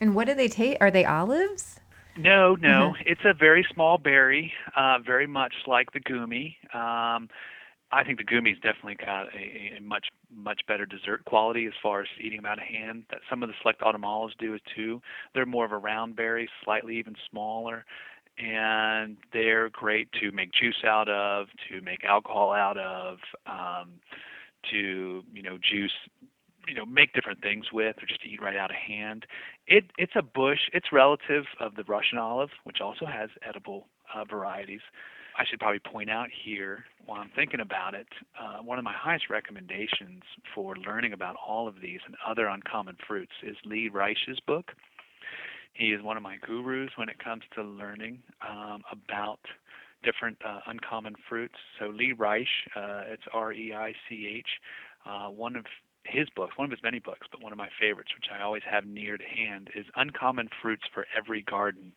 And what do they taste? Are they olives? No, no. Mm-hmm. It's a very small berry, uh, very much like the goumi. Um, I think the Goumi's definitely got a, a much much better dessert quality as far as eating them out of hand. That some of the select autumn olives do it too. They're more of a round berry, slightly even smaller, and they're great to make juice out of, to make alcohol out of, um, to you know juice you know make different things with or just eat right out of hand it it's a bush it's relative of the russian olive which also has edible uh, varieties I should probably point out here while I'm thinking about it, uh, one of my highest recommendations for learning about all of these and other uncommon fruits is Lee Reich's book. He is one of my gurus when it comes to learning um, about different uh, uncommon fruits. So Lee Reich, uh, it's R-E-I-C-H, uh, one of his books, one of his many books, but one of my favorites, which I always have near to hand, is Uncommon Fruits for Every Garden.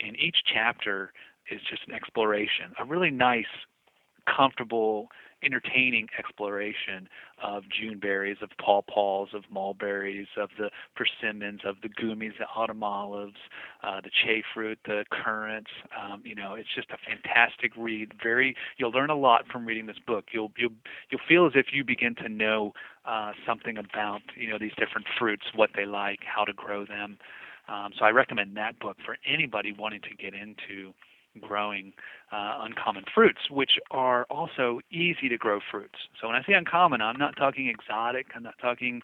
And each chapter is just an exploration, a really nice, comfortable, entertaining exploration of June berries, of pawpaws, of mulberries, of the persimmons, of the goumis, the autumn olives, uh, the che fruit, the currants. Um, you know, it's just a fantastic read. Very, you'll learn a lot from reading this book. You'll you'll you'll feel as if you begin to know uh, something about you know these different fruits, what they like, how to grow them. Um, so I recommend that book for anybody wanting to get into growing uh, uncommon fruits, which are also easy to grow fruits. So when I say uncommon, I'm not talking exotic. I'm not talking,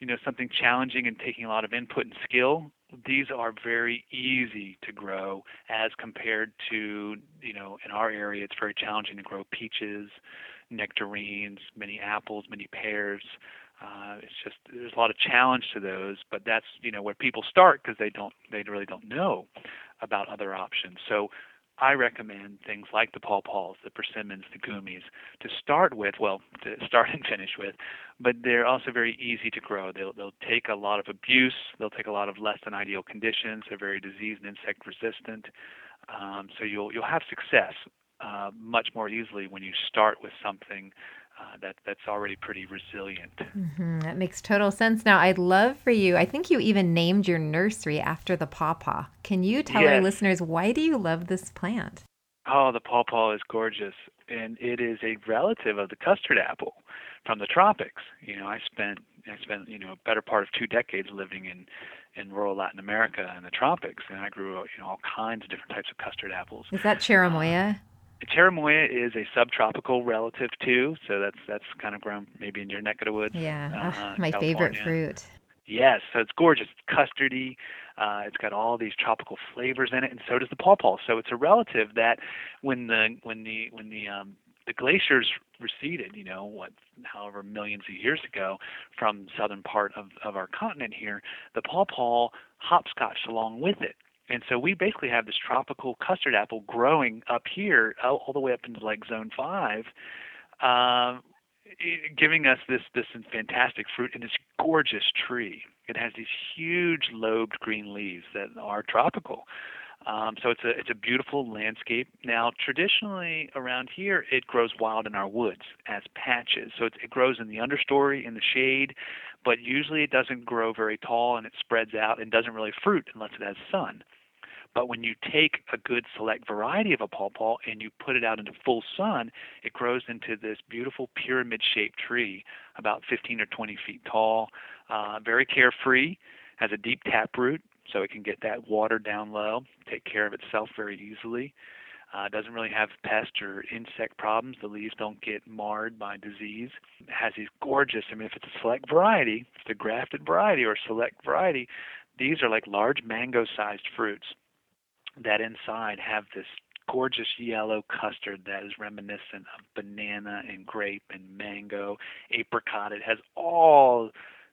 you know, something challenging and taking a lot of input and skill. These are very easy to grow as compared to, you know, in our area, it's very challenging to grow peaches, nectarines, many apples, many pears. Uh, it's just there's a lot of challenge to those, but that's you know where people start because they don't they really don't know about other options. So I recommend things like the pawpaws, the persimmons, the goumis to start with, well, to start and finish with, but they're also very easy to grow. They'll, they'll take a lot of abuse, they'll take a lot of less than ideal conditions, they're very disease and insect resistant. Um, so you'll, you'll have success uh, much more easily when you start with something uh, that that's already pretty resilient. Mm-hmm. That makes total sense. Now, I'd love for you. I think you even named your nursery after the pawpaw. Can you tell yes. our listeners why do you love this plant? Oh, the pawpaw is gorgeous, and it is a relative of the custard apple from the tropics. You know, I spent I spent you know a better part of two decades living in in rural Latin America and the tropics, and I grew you know all kinds of different types of custard apples. Is that cherimoya? Uh, Cherimoya is a subtropical relative too, so that's that's kind of grown maybe in your neck of the woods. Yeah, uh, my California. favorite fruit. Yes, so it's gorgeous. It's custardy. Uh, it's got all these tropical flavors in it, and so does the pawpaw. So it's a relative that, when the when the when the um, the glaciers receded, you know, what, however millions of years ago, from southern part of of our continent here, the pawpaw hopscotched along with it. And so we basically have this tropical custard apple growing up here, all, all the way up into like zone five, uh, giving us this this fantastic fruit and this gorgeous tree. It has these huge lobed green leaves that are tropical. Um, so it's a it's a beautiful landscape. Now, traditionally around here, it grows wild in our woods as patches. So it, it grows in the understory in the shade, but usually it doesn't grow very tall and it spreads out and doesn't really fruit unless it has sun. But when you take a good select variety of a pawpaw and you put it out into full sun, it grows into this beautiful pyramid shaped tree, about 15 or 20 feet tall, uh, very carefree, has a deep taproot, so it can get that water down low, take care of itself very easily. Uh, doesn't really have pest or insect problems. The leaves don't get marred by disease. It has these gorgeous, I mean, if it's a select variety, if it's a grafted variety or select variety, these are like large mango sized fruits that inside have this gorgeous yellow custard that is reminiscent of banana and grape and mango, apricot. It has all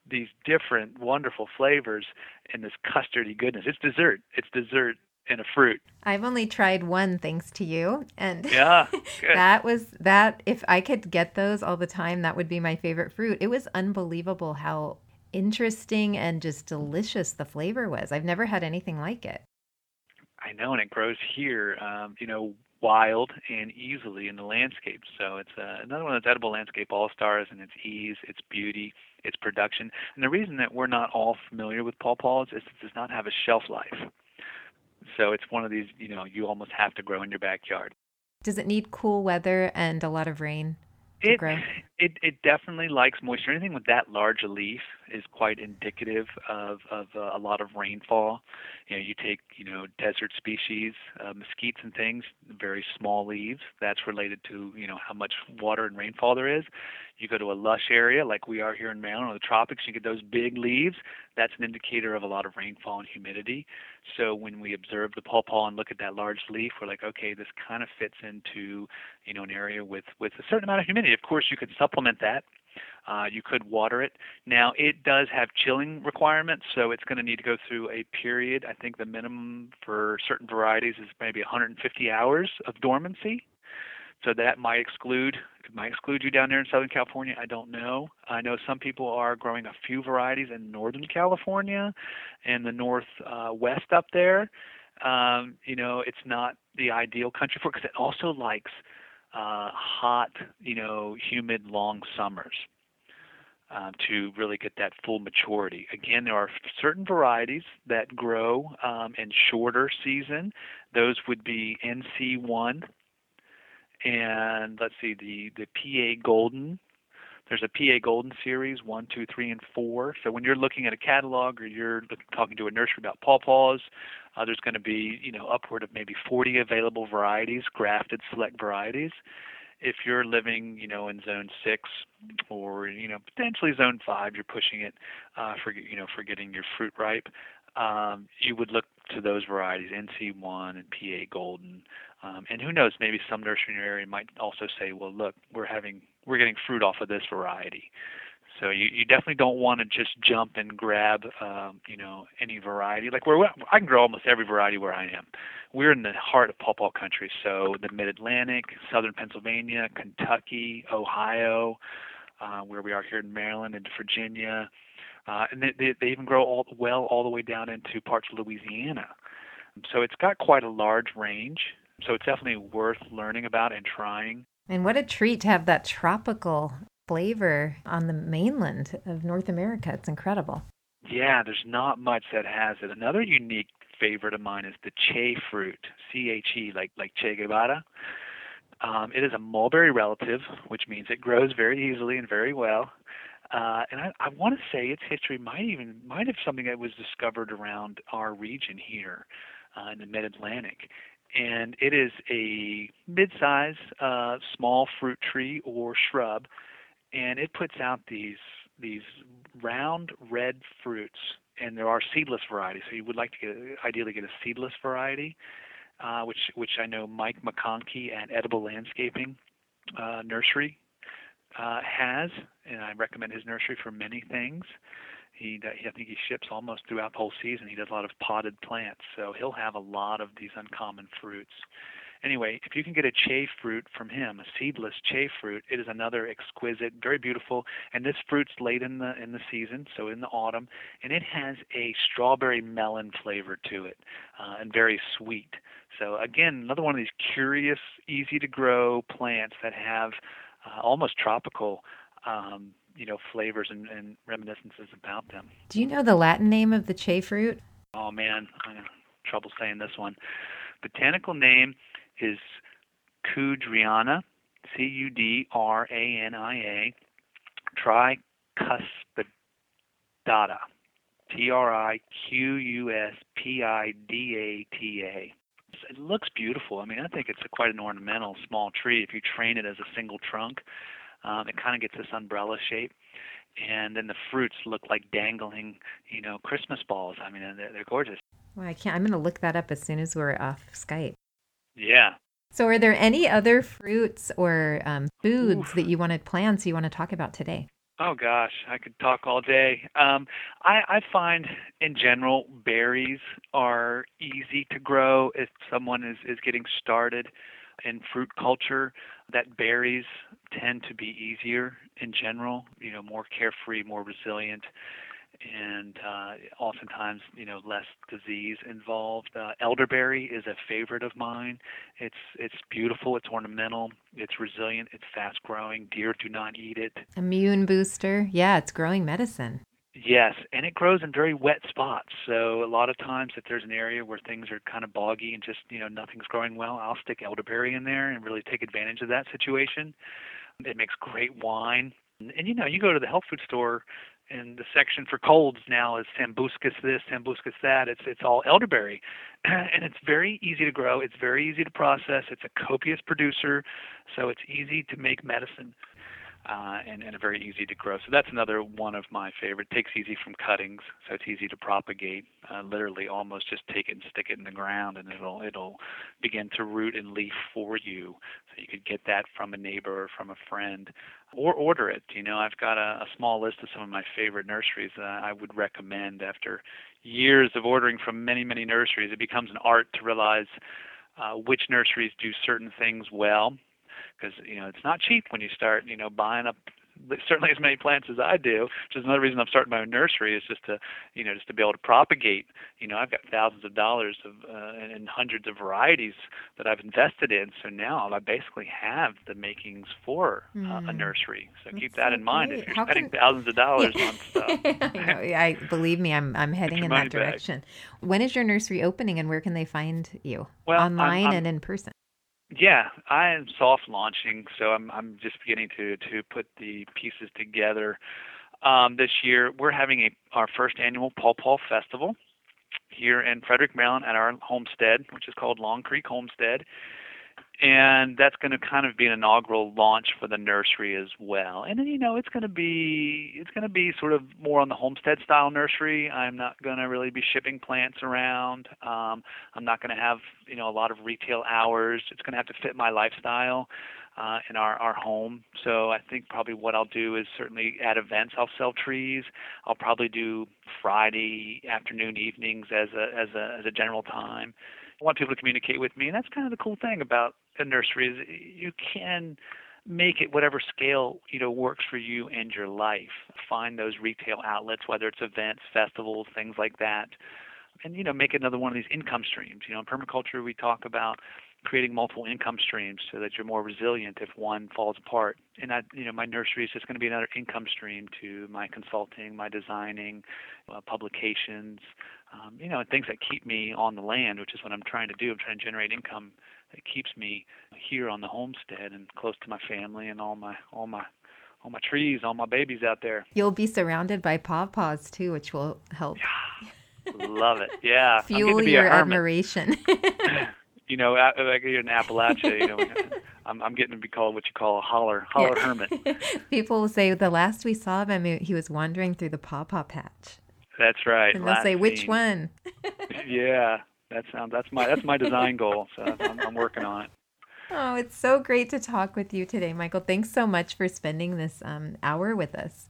these different wonderful flavors and this custardy goodness. It's dessert. It's dessert and a fruit. I've only tried one thanks to you and yeah, that was that if I could get those all the time that would be my favorite fruit. It was unbelievable how interesting and just delicious the flavor was. I've never had anything like it. I know, and it grows here, um, you know, wild and easily in the landscape. So it's uh, another one of those edible landscape all stars in its ease, its beauty, its production. And the reason that we're not all familiar with pawpaws is it does not have a shelf life. So it's one of these, you know, you almost have to grow in your backyard. Does it need cool weather and a lot of rain? It, it it definitely likes moisture. Anything with that large a leaf is quite indicative of of uh, a lot of rainfall. You know, you take you know desert species, uh, mesquites and things, very small leaves. That's related to you know how much water and rainfall there is. You go to a lush area like we are here in Maryland or the tropics, you get those big leaves. That's an indicator of a lot of rainfall and humidity. So when we observe the pawpaw and look at that large leaf, we're like, okay, this kind of fits into you know an area with with a certain amount of humidity. Of course, you could supplement that uh, you could water it. Now, it does have chilling requirements, so it's going to need to go through a period. I think the minimum for certain varieties is maybe 150 hours of dormancy. So that might exclude it might exclude you down there in Southern California. I don't know. I know some people are growing a few varieties in Northern California and the northwest uh, up there. Um, you know, it's not the ideal country for because it also likes uh, hot, you know, humid, long summers uh, to really get that full maturity. Again, there are certain varieties that grow um, in shorter season. Those would be NC1 and let's see the the PA Golden. There's a PA Golden Series one, two, three, and four. So when you're looking at a catalog or you're talking to a nursery about pawpaws, uh, there's going to be you know upward of maybe 40 available varieties, grafted select varieties. If you're living, you know, in zone six or you know potentially zone five, you're pushing it uh, for you know for getting your fruit ripe. Um, you would look to those varieties, NC1 and PA Golden, um, and who knows, maybe some nursery in your area might also say, well, look, we're having we're getting fruit off of this variety. So you, you definitely don't want to just jump and grab, um, you know, any variety. Like where I can grow almost every variety where I am. We're in the heart of pawpaw country, so the Mid-Atlantic, southern Pennsylvania, Kentucky, Ohio, uh, where we are here in Maryland, and Virginia, uh, and they, they, they even grow all well all the way down into parts of Louisiana. So it's got quite a large range. So it's definitely worth learning about and trying. And what a treat to have that tropical flavor on the mainland of North America. It's incredible. Yeah, there's not much that has it. Another unique favorite of mine is the Che fruit, C H E, like like Che Guevara. Um, it is a mulberry relative, which means it grows very easily and very well. Uh, and I, I want to say its history might even might have something that was discovered around our region here uh, in the Mid-Atlantic and it is a mid-size uh, small fruit tree or shrub, and it puts out these these round red fruits. And there are seedless varieties, so you would like to get ideally get a seedless variety, uh, which which I know Mike McConkey at Edible Landscaping uh, Nursery uh, has, and I recommend his nursery for many things. He, I think he ships almost throughout the whole season. He does a lot of potted plants, so he'll have a lot of these uncommon fruits. Anyway, if you can get a che fruit from him, a seedless che fruit, it is another exquisite, very beautiful. And this fruit's late in the in the season, so in the autumn, and it has a strawberry melon flavor to it, uh, and very sweet. So again, another one of these curious, easy to grow plants that have uh, almost tropical um, you know flavors and, and, reminiscences about them. Do you know the Latin name of the che fruit? Oh man, I have trouble saying this one. Botanical name is Cudrania, C U D R A N I A, tricuspidata, T R I Q U S P I D A T A. It looks beautiful. I mean, I think it's a, quite an ornamental small tree if you train it as a single trunk. Um, it kind of gets this umbrella shape, and then the fruits look like dangling, you know, Christmas balls. I mean, they're, they're gorgeous. Well, I can't. I'm going to look that up as soon as we're off Skype. Yeah. So, are there any other fruits or um, foods that you wanted So, you want to talk about today? Oh gosh, I could talk all day. Um, I, I find, in general, berries are easy to grow if someone is is getting started in fruit culture that berries tend to be easier in general, you know, more carefree, more resilient, and uh, oftentimes, you know, less disease involved. Uh, elderberry is a favorite of mine. It's it's beautiful. It's ornamental. It's resilient. It's fast growing. Deer do not eat it. Immune booster. Yeah, it's growing medicine. Yes, and it grows in very wet spots. So a lot of times, if there's an area where things are kind of boggy and just you know nothing's growing well, I'll stick elderberry in there and really take advantage of that situation. It makes great wine, and, and you know you go to the health food store, and the section for colds now is Sambucus this, Sambucus that. It's it's all elderberry, and it's very easy to grow. It's very easy to process. It's a copious producer, so it's easy to make medicine uh, and, and very easy to grow. So that's another one of my favorite. It takes easy from cuttings, so it's easy to propagate. Uh, literally, almost just take it and stick it in the ground, and it'll it'll begin to root and leaf for you. So you could get that from a neighbor or from a friend, or order it. You know, I've got a, a small list of some of my favorite nurseries that I would recommend. After years of ordering from many many nurseries, it becomes an art to realize. Uh, which nurseries do certain things well because you know it's not cheap when you start you know buying up certainly as many plants as I do, which is another reason I'm starting my own nursery is just to, you know, just to be able to propagate. You know, I've got thousands of dollars of uh, and hundreds of varieties that I've invested in. So now I basically have the makings for uh, mm. a hmm. nursery. So That's keep that so in mind great. if you're How spending can... thousands of dollars yeah. on stuff. I, know. I believe me, I'm I'm heading in that direction. Back. When is your nursery opening, and where can they find you? Well, online I'm, I'm, and in person? Yeah, I am soft launching, so I'm I'm just beginning to to put the pieces together. Um, this year, we're having a our first annual Paw Paw Festival here in Frederick, Maryland, at our homestead, which is called Long Creek Homestead and that's going to kind of be an inaugural launch for the nursery as well. And then you know, it's going to be it's going to be sort of more on the homestead style nursery. I'm not going to really be shipping plants around. Um, I'm not going to have you know a lot of retail hours. It's going to have to fit my lifestyle. Uh, in our, our home. So I think probably what I'll do is certainly at events I'll sell trees. I'll probably do Friday afternoon evenings as a as a as a general time. Want people to communicate with me, and that's kind of the cool thing about a nursery is you can make it whatever scale you know works for you and your life. Find those retail outlets, whether it's events, festivals, things like that, and you know make another one of these income streams. You know, in permaculture we talk about creating multiple income streams so that you're more resilient if one falls apart. And that, you know, my nursery is just going to be another income stream to my consulting, my designing, uh, publications, um, you know, and things that keep me on the land, which is what I'm trying to do. I'm trying to generate income that keeps me here on the homestead and close to my family and all my all my all my trees, all my babies out there. You'll be surrounded by pawpaws too, which will help. Love it. Yeah. Fuel your admiration. you know, like in Appalachia, you know, I'm, I'm getting to be called what you call a holler, holler yeah. hermit. People will say the last we saw of him, he was wandering through the pawpaw patch. That's right. And they'll say, which one? yeah, that sounds. That's my that's my design goal. So I'm, I'm working on it. Oh, it's so great to talk with you today, Michael. Thanks so much for spending this um, hour with us.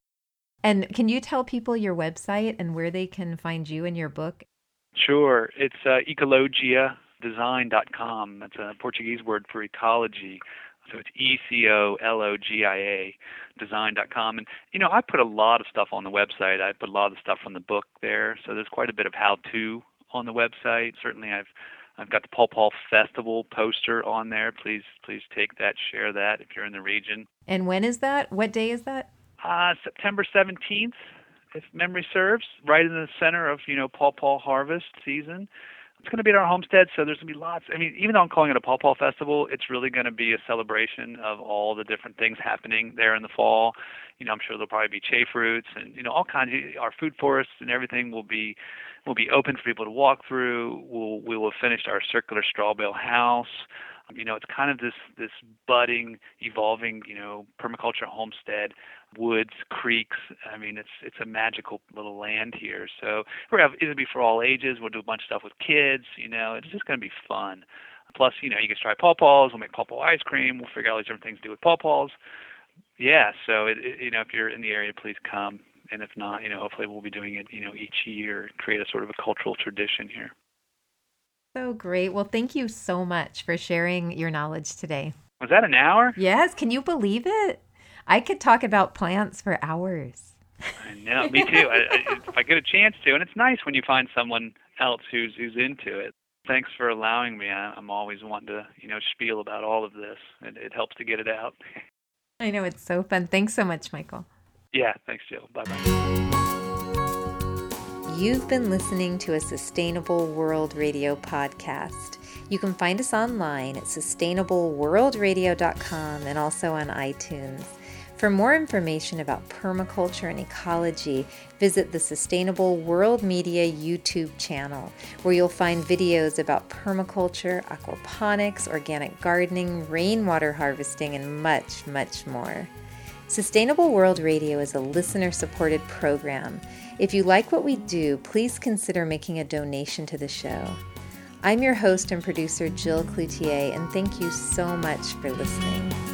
And can you tell people your website and where they can find you and your book? Sure. It's uh, ecologiadesign.com. That's a Portuguese word for ecology. So it's E C O L O G I A design.com. And, you know, I put a lot of stuff on the website. I put a lot of the stuff from the book there. So there's quite a bit of how to on the website. Certainly, I've I've got the Paw Paw Festival poster on there. Please please take that, share that if you're in the region. And when is that? What day is that? Uh, September 17th, if memory serves, right in the center of you know Paul Paul harvest season. It's going to be at our homestead, so there's going to be lots. I mean, even though I'm calling it a Paw Festival, it's really going to be a celebration of all the different things happening there in the fall. You know, I'm sure there'll probably be che fruits and you know all kinds. Of, our food forests and everything will be will be open for people to walk through. We'll we will have finished our circular straw bale house. You know, it's kind of this this budding, evolving, you know, permaculture homestead, woods, creeks. I mean, it's it's a magical little land here. So we're have it'll be for all ages. We'll do a bunch of stuff with kids. You know, it's just going to be fun. Plus, you know, you can try pawpaws. We'll make pawpaw ice cream. We'll figure out all these different things to do with pawpaws. Yeah, so it, it, you know, if you're in the area, please come and if not, you know, hopefully we'll be doing it, you know, each year, create a sort of a cultural tradition here. So great. Well, thank you so much for sharing your knowledge today. Was that an hour? Yes. Can you believe it? I could talk about plants for hours. I know. Me too. I, I, if I get a chance to, and it's nice when you find someone else who's who's into it. Thanks for allowing me. I, I'm always wanting to, you know, spiel about all of this. It, it helps to get it out. I know it's so fun. Thanks so much, Michael. Yeah, thanks, Jill. Bye bye. You've been listening to a Sustainable World Radio podcast. You can find us online at sustainableworldradio.com and also on iTunes. For more information about permaculture and ecology, visit the Sustainable World Media YouTube channel, where you'll find videos about permaculture, aquaponics, organic gardening, rainwater harvesting, and much, much more. Sustainable World Radio is a listener supported program. If you like what we do, please consider making a donation to the show. I'm your host and producer, Jill Cloutier, and thank you so much for listening.